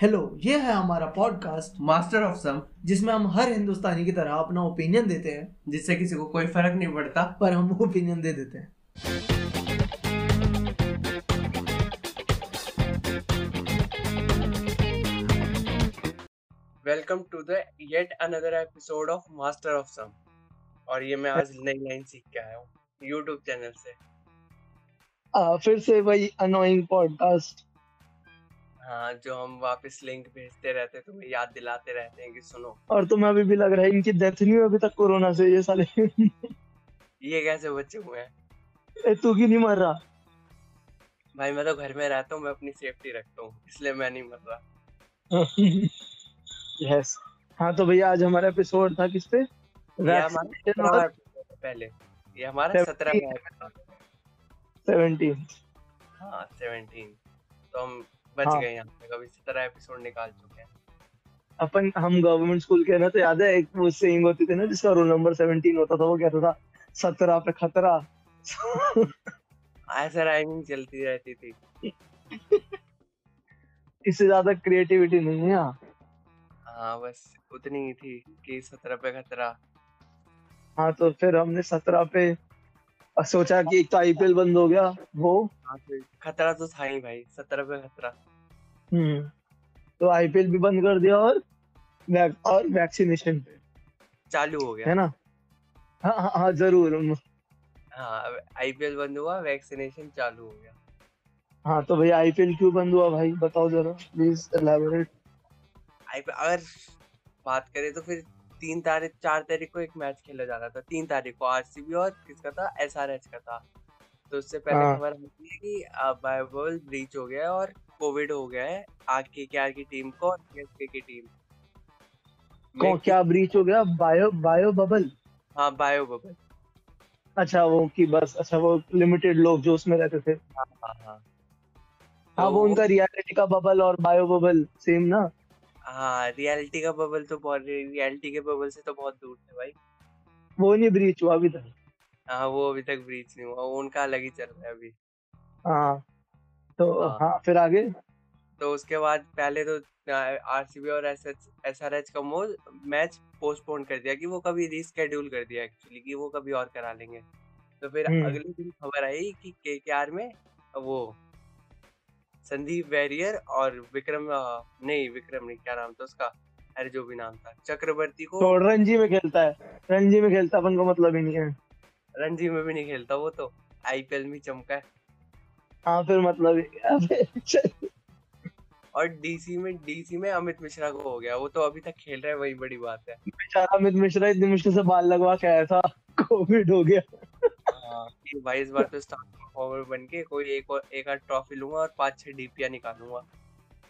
Hello ये है हमारा पॉडकास्ट मास्टर ऑफ़ सम जिसमें हम हर हिंदुस्तानी की तरह अपना ओपिनियन देते हैं जिससे किसी को कोई फ़र्क नहीं पड़ता पर हम ओपिनियन दे देते हैं। Welcome to the yet another episode of master of some और ये मैं आज नई लाइन सीख के आया हूँ यूट्यूब चैनल से। आ, फिर से वही अनोइंग पॉडकास्ट हाँ जो हम वापस लिंक भेजते रहते हैं तुम्हें याद दिलाते रहते हैं कि सुनो। और तुम्हें अभी भी लग रहा है इनकी डेथ नहीं हुई अभी तक कोरोना से ये साले। ये कैसे बच्चे हुए हैं? ए, तू क्यों नहीं मर रहा? भाई मैं तो घर में रहता हूँ मैं अपनी सेफ्टी रखता हूँ इसलिए मैं नहीं मर रहा। यस हाँ तो भैया आज हमारा एपिसोड था किस पे? ये हमारा Vaccination 17वां और episode पहले। ये हमारा एपिसोड 17 हाँ। सेवनटीन तो हम बच हाँ। गए यहाँ पे कभी सत्रह एपिसोड निकाल चुके हैं। अपन हम गवर्नमेंट स्कूल के ना तो याद है एक वो सेइंग होती थी ना जिसका रोल नंबर 17 होता था वो कहता था सत्रह पे खतरा। ऐसा राइमिंग चलती रहती थी। इससे ज़्यादा क्रिएटिविटी नहीं है। हाँ बस उतनी ही थी कि सत्रह पे खतरा। हाँ तो फिर हमने सत्रह पे सोचा कि एक तो आईपीएल बंद हो गया वो। हाँ खतरा तो था ही भाई सत्रह पे खतरा। हम्म तो आईपीएल भी बंद कर दिया और वैक, और वैक्सीनेशन पे। चालू हो गया। है ना? हाँ हाँ हाँ ज़रूर हाँ आईपीएल बंद हुआ वैक्सीनेशन चालू हो गया। हाँ तो भाई आईपीएल क्यों बंद हुआ भाई? बताओ जरा प्लीज़ एलैबोरेट आईपीएल अगर बात करें तो फिर तीन तारीख चार तारीख को एक मैच खेला जा रहा था। तीन तारीख को आरसीबी और किसका था? एसआरएच का था। तो उससे पहले हाँ। खबर आती है कि बायोबल ब्रीच हो गया है और कोविड हो गया है। आर के के आर की टीम को और सीएसके की टीम कौन क्या ब्रीच हो गया? बायो बायो बबल हाँ बायो बबल अच्छा वो की बस अच्छा वो लिमिटेड लोग जो उसमें रहते थे। हाँ हाँ हाँ। हाँ तो वो उनका रियलिटी का बबल और बायो बबल सेम ना? हाँ रियलिटी का बबल तो बहुत रियलिटी के बबल से तो बहुत दूर थे भाई। वो नहीं ब्रीच हुआ अभी तक। हाँ वो अभी तक ब्रीच नहीं हुआ उनका अलग ही चल रहा है अभी। हाँ तो हाँ। हाँ फिर आगे? तो उसके बाद पहले तो आरसीबी और एस एसआरएच का वो मैच पोस्टपोन कर दिया कि वो कभी रीस्केड्यूल कर दिया एक्चुअली कि वो कभी और करा लेंगे। तो फिर हम्म। अगले दिन खबर आई कि केकेआर में वो संदीप वैरियर और विक्रम नहीं विक्रम नहीं क्या नाम था उसका? अरे जो भी नाम था। चक्रवर्ती को तो रणजी में खेलता है। रणजी में खेलता अपन को मतलब ही नहीं है। रणजी में भी नहीं खेलता वो तो। आईपीएल में चमका है। हाँ फिर मतलब। और डीसी में डीसी में अमित मिश्रा को हो गया। वो तो अभी तक खेल रहा है वही बड़ी बात है। बेचारा अमित मिश्रा इतनी मुश्किल से बाल लगवा के आया था। कोविड हो गया। कि भाई इस बार तो स्टार फॉरवर्ड बन के कोई एक और एक आध ट्रॉफी लूँगा और पाँच छह डीपियाँ निकालूँगा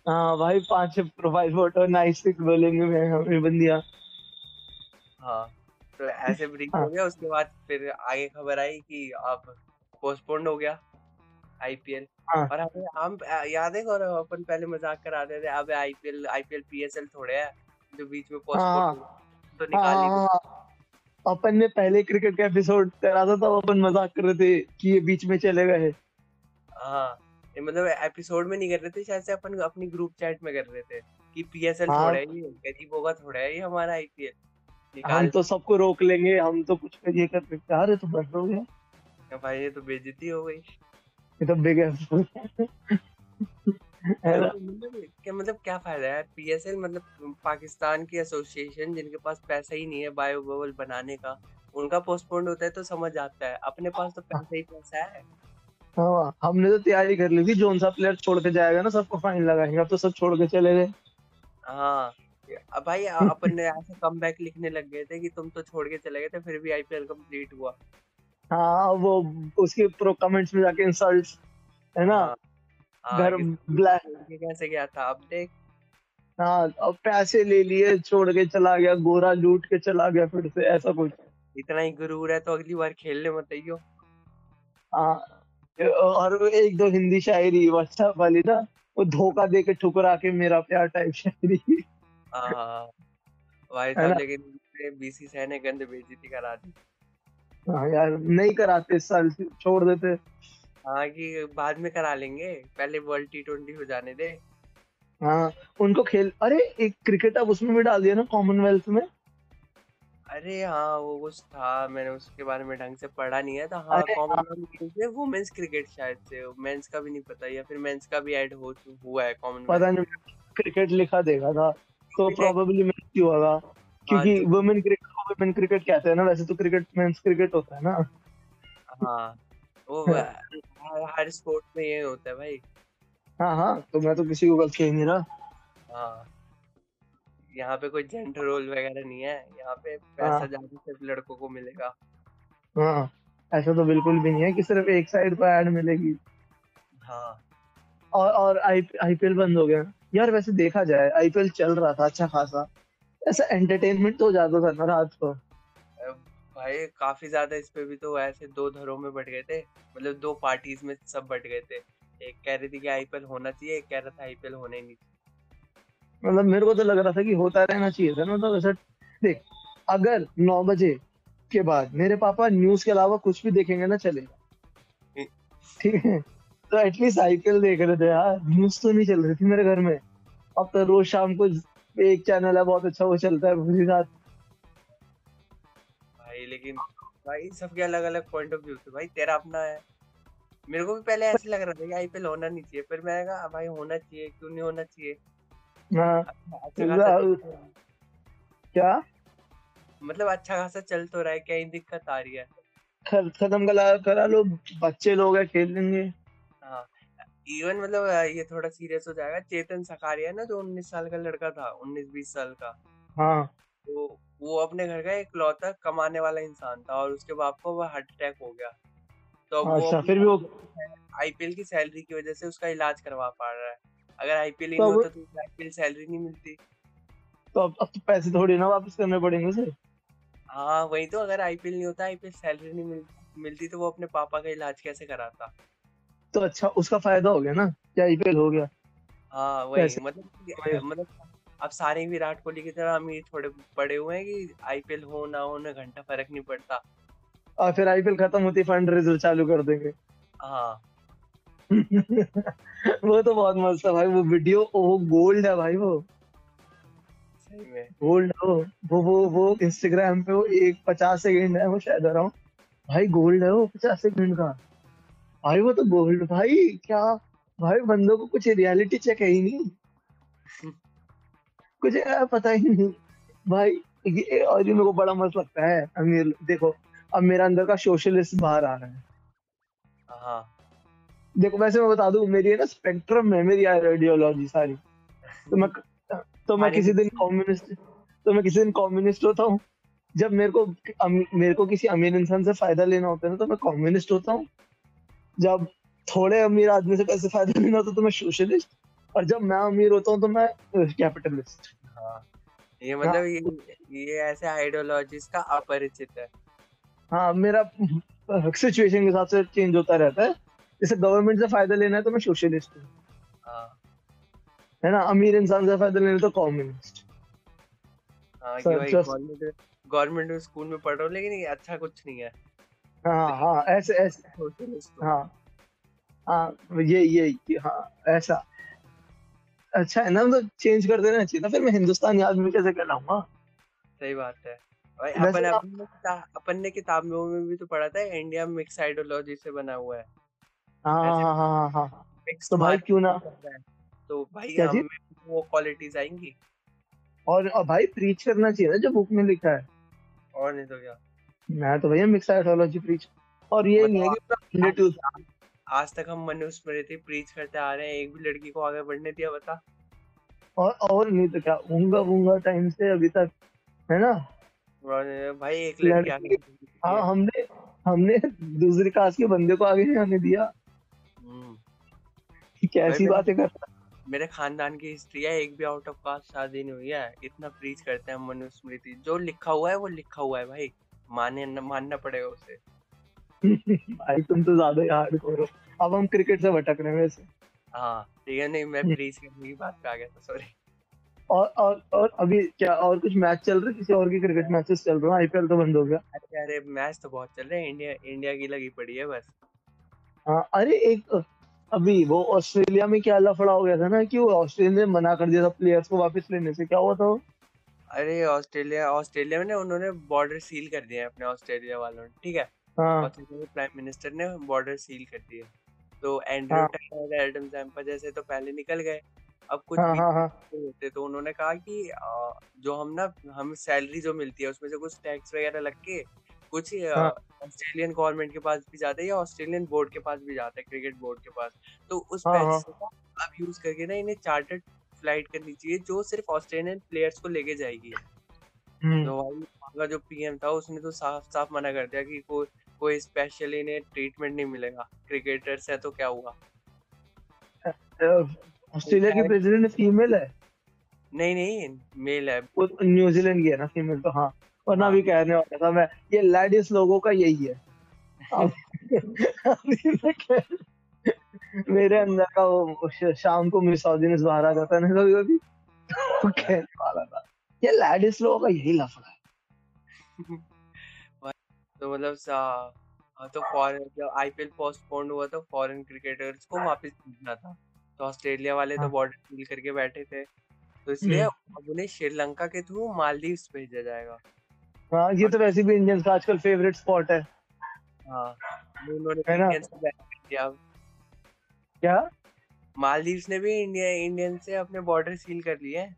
हाँ भाई पाँच छह प्रोफ़ाइल फ़ोटो नाइस पिक बोलेंगे मैं हमें बंदिया हाँ तो ऐसे ब्रेक हाँ। हो गया उसके बाद फिर आगे खबर आई कि अब पोस्टपोन्ड हो गया आईपीएल हाँ। और हमें हम याद है और अपन पहले मज़ाक कराते थे अब आईपीएल आईपीएल पीएसएल थोड़े है जो बीच में हाँ। पोस्टपोन तो निकाल हाँ अपन ने पहले क्रिकेट का एपिसोड करा था तब अपन मज़ाक कर रहे थे कि ये बीच में चले गए हाँ। ये मतलब एपिसोड में नहीं कर रहे थे शायद से अपन अपनी ग्रुप चैट में कर रहे थे कि पीएसएल हाँ। थोड़ा है ये गरीबों का थोड़ा है ये हमारा आईपीएल हम तो सबको रोक लेंगे हम तो कुछ कर ये कर सकते अरे तो बस हो गया भाई ये तो बेइज्जती हो गई। ये तो बिग ना? मतलब क्या मतलब क्या फ़ायदा है पीएसएल मतलब पाकिस्तान की एसोसिएशन जिनके पास पैसा ही नहीं है बायो बबल बनाने का उनका पोस्टपोन होता है तो समझ आता है। अपने पास तो पैसा ही पैसा है। हाँ हमने तो तैयारी कर ली थी जोन सा प्लेयर छोड़ के जाएगा ना सबको फाइन लगाएँगे। अब तो सब छोड़ के चले गए। हाँ भाई अपन ने ऐसे कम लिखने लग गए थे कि तुम तो छोड़ के चले गए थे फिर भी आईपीएल कंप्लीट हुआ। हाँ वो उसके प्रो कमेंट्स में जाके इंसल्ट है ना? हाँ, घर ब्लैक कैसे गया था अब देख हाँ अब पैसे ले लिए छोड़ के चला गया गोरा लूट के चला गया फिर से ऐसा कुछ। इतना ही गुरूर है तो अगली बार खेलने मत आइयो। हाँ और एक दो हिंदी शायरी व्हाट्सएप वाली ना वो धोखा दे के ठुकरा के मेरा प्यार टाइप शायरी। हाँ भाई है साहब लेकिन बीसी सैन ने गंद बेइज्जती करा दी हाँ यार नहीं कराते इस साल छोड़ देते। हाँ कि बाद में करा लेंगे पहले वर्ल्ड टी ट्वेंटी हो जाने दे। हाँ उनको खेल अरे एक क्रिकेट अब उसमें भी डाल दिया ना कॉमनवेल्थ में। अरे हाँ वो कुछ था मैंने उसके बारे में ढंग से पढ़ा नहीं है तो हाँ हाँ। कॉमनवेल्थ गेम्स में वुमेन्स क्रिकेट शायद से मेंस का भी नहीं पता या फिर मेंस का भी ऐड हो हुआ है कॉमनवेल्थ पता नहीं क्रिकेट लिखा देखा था तो प्रोबेबली मेंस ही होगा हाँ क्योंकि वुमेन क्रिकेट को वुमेन क्रिकेट कहते हैं ना वैसे तो क्रिकेट मेंस क्रिकेट होता है ना। हाँ वो हर, हर स्पोर्ट में ये होता है भाई। हाँ हाँ तो मैं तो किसी को गलत कह नहीं रहा। हाँ। यहाँ पे कोई जेंडर रोल वगैरह नहीं है यहाँ पे हाँ। पैसा ज़्यादा सिर्फ़ लड़कों को मिलेगा। हाँ ऐसा तो बिल्कुल भी नहीं है कि सिर्फ़ एक साइड पर ऐड मिलेगी। हाँ। और और आईपीएल बंद हो गया। यार वैसे देखा जाए आईपीएल चल रहा था अच्छा खासा। ऐसा एंटरटेनमेंट तो ज़्यादा था ना रात को। भाई काफ़ी ज़्यादा इस पे भी तो ऐसे दो धड़ों में बट गए थे। मतलब दो पार्टीज़ में सब बट गए थे। एक कह रही थी कि आईपीएल होना चाहिए एक कह रहा था आईपीएल होना ही नहीं मतलब मेरे को तो लग रहा था कि होता रहना चाहिए था। मतलब ऐसा देख अगर नौ बजे के बाद मेरे पापा न्यूज़ के अलावा कुछ भी देखेंगे ना चलेगा। ठीक है? तो एटलीस्ट आईपीएल देख रहे थे यार। न्यूज़ तो नहीं चल रही थी मेरे घर में। अब तो रोज शाम को एक चैनल है बहुत अच्छा वो चलता है पूरी रात। भाई लेकिन भाई सबके अलग अलग पॉइंट ऑफ़ व्यू थे। भाई तेरा अपना है। मेरे को भी पहले ऐसे लग रहा था कि आईपीएल होना नहीं चाहिए। फिर मैंने कहा भाई होना चाहिए। क्यों नहीं होना चाहिए? हाँ। अच्छा तो है। क्या? मतलब अच्छा खासा चल तो रहा है क्या ही दिक्कत आ रही है? खत्म करा करा लो बच्चे लोग हैं खेल लेंगे। हाँ। इवन मतलब ये थोड़ा सीरियस हो जाएगा। चेतन सकारिया ना जो उन्नीस साल का लड़का था उन्नीस बीस साल का। हाँ। तो वो अपने घर का इकलौता कमाने वाला इंसान था और उसके बाप को वो हार्ट अटैक हो गया। तो अब वो अच्छा फिर भी वो आईपीएल की सैलरी की वजह से उसका इलाज करवा पा रहा है। अगर आईपीएल ही तो नहीं होता तो आईपीएल सैलरी नहीं मिलती। तो अब, अब तो पैसे थोड़ी ना वापस करने पड़ेंगे उसे। हाँ वही तो अगर आईपीएल नहीं होता आईपीएल सैलरी नहीं मिल, मिलती तो वो अपने पापा का इलाज कैसे कराता? तो अच्छा उसका फ़ायदा हो गया ना? कि आईपीएल हो गया? हाँ वही मतलब मतलब अब सारे विराट कोहली की तरह अमीर थोड़े पड़े हुए हैं कि आईपीएल हो ना हो ना घंटा फ़र्क नहीं पड़ता। और फिर आईपीएल खत्म होती फंड रेजर चालू कर देंगे। हाँ। वो तो बहुत मस्त है भाई वो वीडियो वो गोल्ड है भाई वो। सही में। गोल्ड है वो। वो वो वो इंस्टाग्राम पे वो एक पचास सेकंड है वो शायद अराउंड भाई गोल्ड है वो पचास सेकंड का। भाई वो तो गोल्ड भाई क्या? भाई बंदों को कुछ रियलिटी चेक है ही नहीं। कुछ पता ही नहीं। भाई ये और ये मेरे को बड़ा मस्त लगता है अमीर देखो अब मेरा अंदर का सोशलिस्ट बाहर आ रहा है। हाँ। देखो वैसे मैं बता दूँ मेरी है ना स्पेक्ट्रम में मेरी आइडियोलॉजी सारी। तो मैं तो मैं किसी दिन कम्युनिस्ट तो मैं किसी दिन कम्युनिस्ट होता हूँ। जब मेरे को मेरे को किसी अमीर इंसान से फ़ायदा लेना होता है ना तो मैं कम्युनिस्ट होता हूँ। जब थोड़े अमीर आदमी से पैसे फ़ायदा लेना होता है तो मैं सोशलिस्ट और जब मैं अमीर होता हूँ तो मैं कैपिटलिस्ट हाँ। ये मतलब ये ये ऐसे आइडियोलॉजीज का अपरिचित है। हाँ मेरा सिचुएशन के हिसाब से चेंज होता रहता है। जैसे गवर्नमेंट से फ़ायदा लेना है तो मैं सोशलिस्ट हूँ। हाँ। है ना? अमीर इंसान से फ़ायदा लेना तो कम्युनिस्ट हाँ गवर्नमेंट स्कूल में पढ़ रहा हूँ लेकिन ये अच्छा कुछ नहीं है। हाँ हाँ ऐसे ऐसे हाँ। हाँ ये ये, हाँ ऐसा। अच्छा है ना? मतलब चेंज कर देना चाहिए था फिर मैं हिंदुस्तानी आदमी कैसे कहलाऊँगा सही बात है। भाई अपन आप- अपन ने अपन ने किताबों में भी तो पढ़ा था इंडिया मिक्स आइडियोलॉजी से बना हुआ है। हाँ ऐसे- हाँ हाँ हाँ हाँ। तो भाई क्यों ना? तो भाई हम? में वो क्वालिटीज आएँगी। और, और भाई प्रीच करना चाहिए ना जो बुक में लिखा है। और नहीं तो क्या? मैं तो भैया मिक्स आइडियोलॉजी प्रीच और ये नहीं है कि आज तक हम मनुस्मृति प्रीच करते आ रहे हैं एक भी लड़की को आगे बढ़ने दिया बता। और और नहीं तो क्या ऊँगा ऊँगा टाइम से अभी तक है ना? भाई एक लड़की हाँ हमने हमने दूसरी कास्ट के बंदे को आगे नहीं आने दिया। हम्म, कैसी बातें कर मेरे खानदान की हिस्ट्री है एक भी आउट ऑफ़ कास्ट शादी नहीं हुई है। इतना प्रीच करते हैं मनुस्मृति जो लिखा हुआ है वो लिखा हुआ है भाई। माने न, मानना पड़ेगा उसे। भाई तुम तो ज़्यादा ही हार्ड हो। अब हम क्रिकेट से भटक रहे हैं वैसे हाँ ठीक है नहीं मैं हम्म। प्रीच करने की बात पे आ गया था सॉरी और और और अभी क्या और कुछ मैच चल रहे? किसी और की क्रिकेट मैचेस चल रहे हैं? आईपीएल तो बंद हो गया। अरे अरे मैच तो बहुत चल रहे हैं। इंडिया इंडिया की लगी पड़ी है बस। हाँ अरे एक अभी वो ऑस्ट्रेलिया में क्या लफड़ा हो गया था ना कि वो ऑस्ट्रेलिया ने मना कर दिया था प्लेयर्स को वापस लेने से। क्या हुआ था वो? अरे ऑस्ट्रेलिया ऑस्ट्रेलिया में ना उन्होंने बॉर्डर सील कर दिया है अपने ऑस्ट्रेलिया वालों ने ठीक है? हाँ। ऑस्ट्रेलिया के प्राइम मिनिस्टर ने बॉर्डर सील कर दिए तो एंड्रयू हाँ। एडम जैम्पा जैसे तो पहले निकल गए अब कुछ हाँ भी हाँ हाँ। होते। तो उन्होंने कहा कि जो हम ना हम सैलरी जो मिलती है उसमें से कुछ टैक्स वगैरह लग के कुछ हाँ। ऑस्ट्रेलियन गवर्नमेंट के पास भी जाता है या ऑस्ट्रेलियन बोर्ड के पास भी जाता है क्रिकेट बोर्ड के पास। तो उस हाँ हाँ। पैसे का अब यूज़ करके ना इन्हें चार्टर्ड फ़्लाइट करनी चाहिए जो सिर्फ़ ऑस्ट्रेलियन प्लेयर्स को लेके जाएगी। हम्म। तो भाई वहाँ का जो पीएम था उसने तो साफ़ साफ़ मना कर दिया कि कोई कोई स्पेशल इन्हें ट्रीटमेंट नहीं मिलेगा। क्रिकेटर्स है तो क्या हुआ? ऑस्ट्रेलिया की प्रेसिडेंट फीमेल है? नहीं नहीं मेल है। वो न्यूजीलैंड की है ना फीमेल तो हाँ। वरना हाँ। भी कहने वाला था मैं ये लेडीज़ लोगों का यही है। मेरे अंदर का वो शाम को मिसोजिनिस्ट बाहर आ जाता है ना कभी कभी वो कहने वाला था ये लेडीज़ लोगों का यही लफड़ा है। तो मतलब तो फॉरेन जब आईपीएल पोस्टपोन हुआ तो फॉरेन क्रिकेटर्स को वापस भेजना था। तो ऑस्ट्रेलिया वाले तो हाँ। बॉर्डर सील करके बैठे थे। तो इसलिए हम्म। अब उन्हें श्रीलंका के थ्रू मालदीव्स भेजा जाएगा। हाँ ये तो वैसे भी इंडियंस का आजकल फेवरेट स्पॉट है। हाँ तो उन्होंने क्या? मालदीव्स ने भी इंडिया इंडियन से अपने बॉर्डर सील कर लिए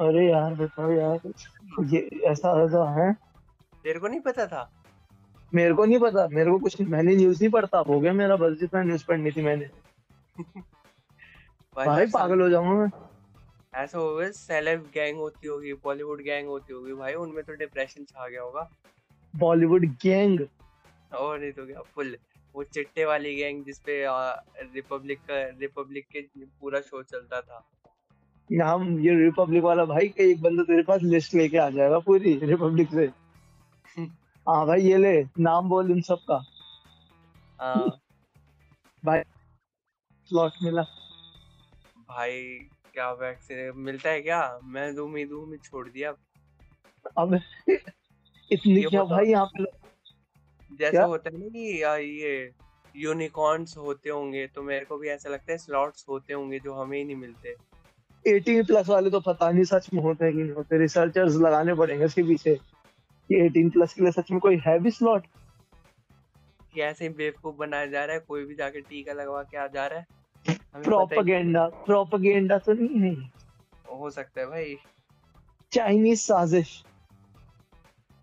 अरे यार बताओ यार। ये ऐसा ऐसा है? तेरे को नहीं पता था। मेरे को नहीं पता मेरे को कुछ मैंने न्यूज़ नहीं पढ़ता हो गया मेरा बस जितना न्यूज़ पढ़नी थी मैंने। भाई भाई पागल हो जाऊँगा मैं। ऐसा होगा सेलेब गैंग होती होगी बॉलीवुड गैंग होती होगी भाई उनमें तो डिप्रेशन छा गया होगा। बॉलीवुड गैंग और नहीं तो क्या फुल वो चिट्टे वाली गैंग जिसपे रिपब्लिक का रिपब्लिक के पूरा शो चलता था। नाम ये रिपब्लिक वाला भाई का एक बंदा तेरे पास लिस्ट लेके आ जाएगा पूरी रिपब्लिक से। हाँ भाई ये ले नाम बोल इन सब का भाई स्लॉट मिला। भाई क्या वैक्सीन मिलता है क्या? मैं तो उम्मीद उम्मीद छोड़ दिया। अब इतनी क्या भाई यहाँ पे जैसा क्या? होता है ना कि ये यूनिकॉर्न्स होते होंगे तो मेरे को भी ऐसा लगता है स्लॉट्स होते होंगे जो हमें ही नहीं मिलते। 18 प्लस वाले तो पता नहीं सच में होते हैं कि नहीं होते। रिसर्चर्स लगाने पड़ेंगे इसके पीछे। कि 18 प्लस के लिए सच में कोई है भी स्लॉट कि ऐसे बेवकूफ़ बनाया जा रहा है कोई भी जाके टीका लगवा के आ जा रहा है। प्रोपागेंडा प्रोपागेंडा तो नहीं है। हो सकता है भाई। चाइनीज़ साजिश।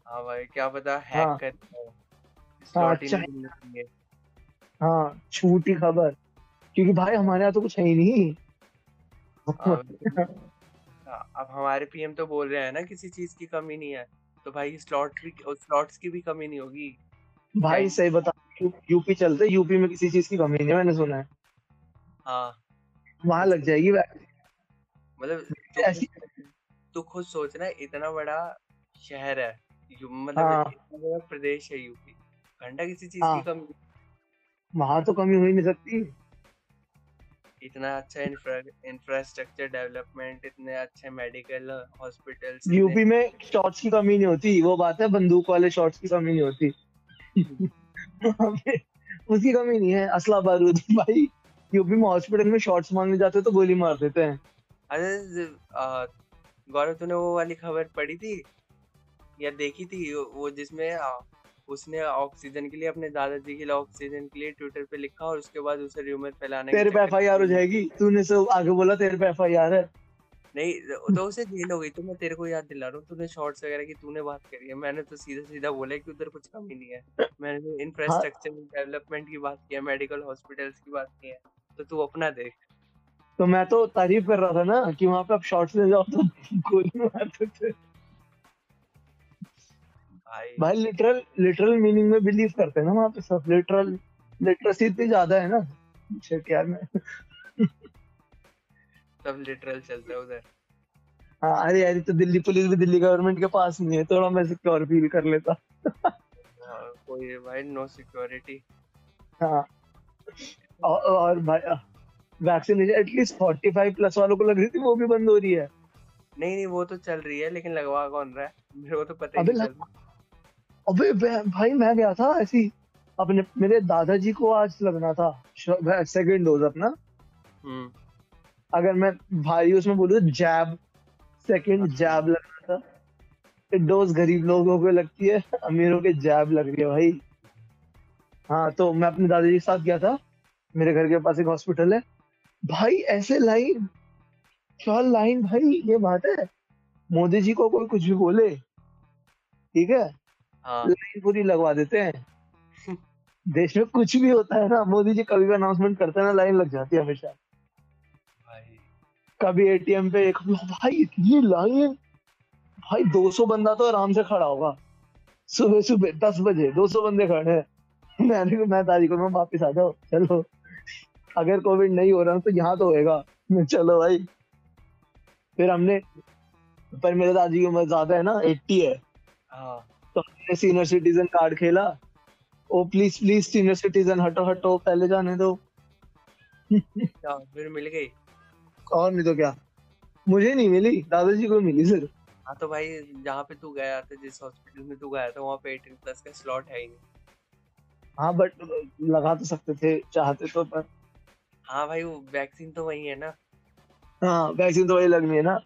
हाँ भाई क्या पता हैक हाँ। कर हाँ। स्लॉट ही खबर। क्योंकि भाई हमारे यहाँ तो कुछ है ही नहीं। हाँ, हाँ, अब हमारे पीएम तो बोल रहे हैं ना किसी चीज़ की कमी नहीं है। तो भाई स्लॉट भी स्लॉट्स की भी कमी नहीं होगी। भाई सही बता यूपी चलते यूपी में किसी चीज़ की कमी नहीं है मैंने सुना है। हाँ। वहाँ लग जाएगी मतलब तू खुद तू खुद सोच इतना बड़ा शहर है मतलब हाँ। इतना बड़ा प्रदेश है यूपी। घंटा किसी चीज़ हाँ। की कमी। वहाँ तो कमी हो ही नहीं सकती। इतना अच्छा इंफ्रास्ट्रक्चर डेवलपमेंट इतने अच्छे मेडिकल हॉस्पिटल्स इतने यूपी में शॉट्स की कमी नहीं होती वो बात है बंदूक वाले शॉट्स की कमी नहीं होती। उसकी कमी नहीं है असला बारूद भाई। यूपी में हॉस्पिटल में शॉट्स मांगने जाते तो गोली मार देते हैं। अरे गौरव तूने वो वाली खबर पढ़ी थी? या देखी थी वो जिसमें उसने ऑक्सीजन के लिए अपने दादाजी के लिए ऑक्सीजन के लिए ट्विटर पे लिखा और उसके बाद उसे र्यूमर फैलाने तेरे पे चक्कर एफ़ हो जाएगी। तूने से आगे बोला तेरे पे एफआईआर है। नहीं तो उसे जेल हो गई। तो मैं तेरे को याद दिला रहा हूँ। तूने शॉर्ट्स वगैरह की तूने बात करी है। मैंने तो सीधा सीधा बोला कि उधर कुछ कमी नहीं है। मैंने तो हाँ। इंफ्रास्ट्रक्चर डेवलपमेंट की बात की है मेडिकल हॉस्पिटल्स की बात की है। तो तू अपना देख। तो मैं तो तारीफ़ कर रहा था ना कि वहाँ पे आप शॉर्ट्स ले जाओ तो गोली मारते थे भाई। भाई लिटरल लिटरल मीनिंग में बिलीव करते हैं ना वहाँ पे सब। लिटरल लिटरेसी इतनी ज़्यादा है ना। शिट यार मैं सब लिटरल चलता है उधर। हाँ अरे यार तो दिल्ली पुलिस भी दिल्ली गवर्नमेंट के पास नहीं है थोड़ा मैं सिक्योर फील कर लेता। हाँ, कोई भाई नो सिक्योरिटी हाँ। और, और भाई वैक्सीनेशन एटलीस्ट 45 प्लस वालों को लग रही थी वो भी बंद हो रही है। नहीं नहीं वो तो चल रही है लेकिन लगवा कौन रहा है? मेरे को तो पता ही नहीं चल रहा। अबे भाई मैं गया था ऐसी। अपने मेरे दादाजी को आज लगना था। सेकंड डोज अपना। हम्म। अगर मैं भाई उसमें बोलूँ जैब सेकंड जैब लगना था। डोज गरीब लोगों को लगती है अमीरों के जैब लग रही है भाई। हाँ तो मैं अपने दादाजी के साथ गया था। मेरे घर के पास एक हॉस्पिटल है। भाई ऐसे लाइन क्या लाइन भाई ये बात है? मोदी जी को कोई कुछ भी बोले ठीक हाँ? लाइन पूरी लगवा देते हैं। देश में कुछ भी होता है ना मोदी जी कभी भी अनाउंसमेंट करते हैं ना लाइन लग जाती है हमेशा। कभी एटीएम पे एक भाई इतनी लाइन। भाई 200 बंदा तो आराम से खड़ा होगा। सुबह सुबह 10 बजे 200 बंदे खड़े हैं। मैंने मैं दादी को मैं वापिस आ जाओ चलो। अगर कोविड नहीं हो रहा तो यहाँ तो होएगा। मैं चलो भाई। फिर हमने पर मेरे दादी की उम्र ज़्यादा है ना 80 है। हाँ। तो हमने सीनियर सिटीजन कार्ड खेला। Oh please please senior citizen हटो हटो पहले जाने दो। फिर मिल गई? और नहीं तो क्या। मुझे नहीं मिली दादाजी को मिली सिर्फ़। हाँ तो भाई जहाँ पे तू गया था जिस हॉस्पिटल में तू गया था वहाँ पे 18 प्लस का स्लॉट है ही नहीं। हाँ बट लगा तो सकते थे चाहते तो पर। हाँ भाई वो वैक्सीन तो वही है ना। हाँ वैक्सीन तो वही लगनी है ना।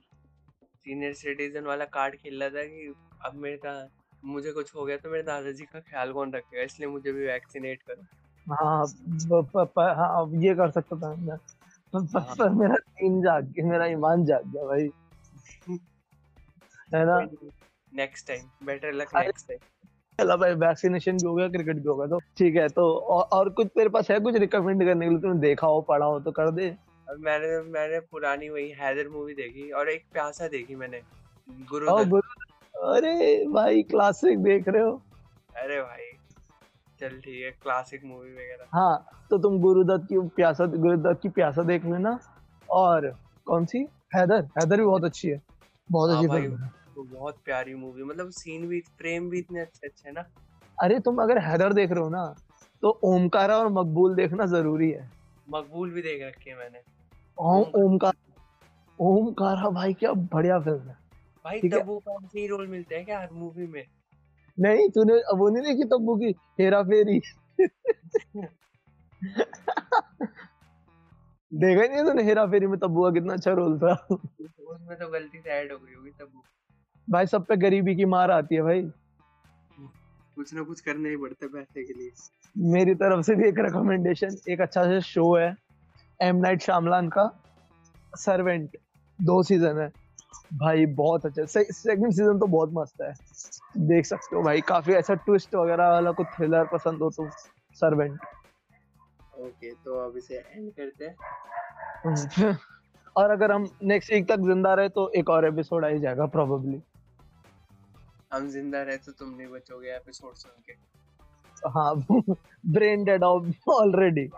सीनियर सिटीजन वाला कार्ड खेल रहा था कि अब मेरे का मुझे कुछ हो गया तो मेरे दादाजी का ख्याल कौन रखेगा इसलिए मुझे भी वैक्सीनेट करो। हाँ प, प, हाँ ये कर सकता था मैं। पर, पर मेरा दिन जाग गया मेरा ईमान जाग गया भाई। है ना? Next time better luck next time चला भाई वैक्सीनेशन भी हो गया क्रिकेट भी हो गया तो ठीक है तो और, और कुछ तेरे पास है कुछ रिकमेंड करने के लिए? तूने देखा हो पढ़ा हो तो कर दे। मैंने मैंने पुरानी वही हैदर मूवी देखी और एक प्यासा देखी मैंने गुरु अरे भाई क्लासिक देख रहे हो। अरे भाई चल ठीक है क्लासिक मूवी वगैरह। हाँ तो तुम गुरुदत्त की प्यासा गुरुदत्त की प्यासा देख लेना। और कौन सी? हैदर। हैदर भी बहुत अच्छी है। बहुत हाँ अच्छी फ़िल्म है। वो बहुत प्यारी मूवी मतलब सीन भी फ्रेम भी इतने अच्छे अच्छे हैं ना। अरे तुम अगर हैदर देख रहे हो ना तो ओमकारा और मकबूल देखना ज़रूरी है। मकबूल भी देख रखी है मैंने। ओम ओमकार ओमकारा भाई क्या बढ़िया फ़िल्म है। भाई। तब्बू का ऐसे ही रोल मिलते हैं क्या हर मूवी में? नहीं तूने वो नहीं देखी तब्बू की हेरा फेरी देखा नहीं तूने हेरा फेरी में तब्बू का कितना अच्छा रोल था? उसमें तो गलती से ऐड हो गई होगी तब्बू भाई सब पे गरीबी की मार आती है भाई। कुछ ना कुछ करना ही पड़ता है पैसे के लिए। मेरी तरफ़ से भी एक रिकमेंडेशन एक अच्छा सा शो है एम नाइट शामलान का सर्वेंट दो सीज़न है। भाई बहुत अच्छा। सेकंड सीज़न तो बहुत मस्त है। देख सकते हो भाई काफ़ी ऐसा ट्विस्ट वगैरह वाला कुछ थ्रिलर पसंद हो तो सर्वेंट ओके तो अब इसे एंड करते हैं। और अगर हम नेक्स्ट वीक तक ज़िंदा रहे तो एक और एपिसोड आ ही जाएगा प्रोबेबली हम ज़िंदा रहे तो तुम नहीं बचोगे एपिसोड सुन के। हाँ ब्रेन डेड ऑलरेडी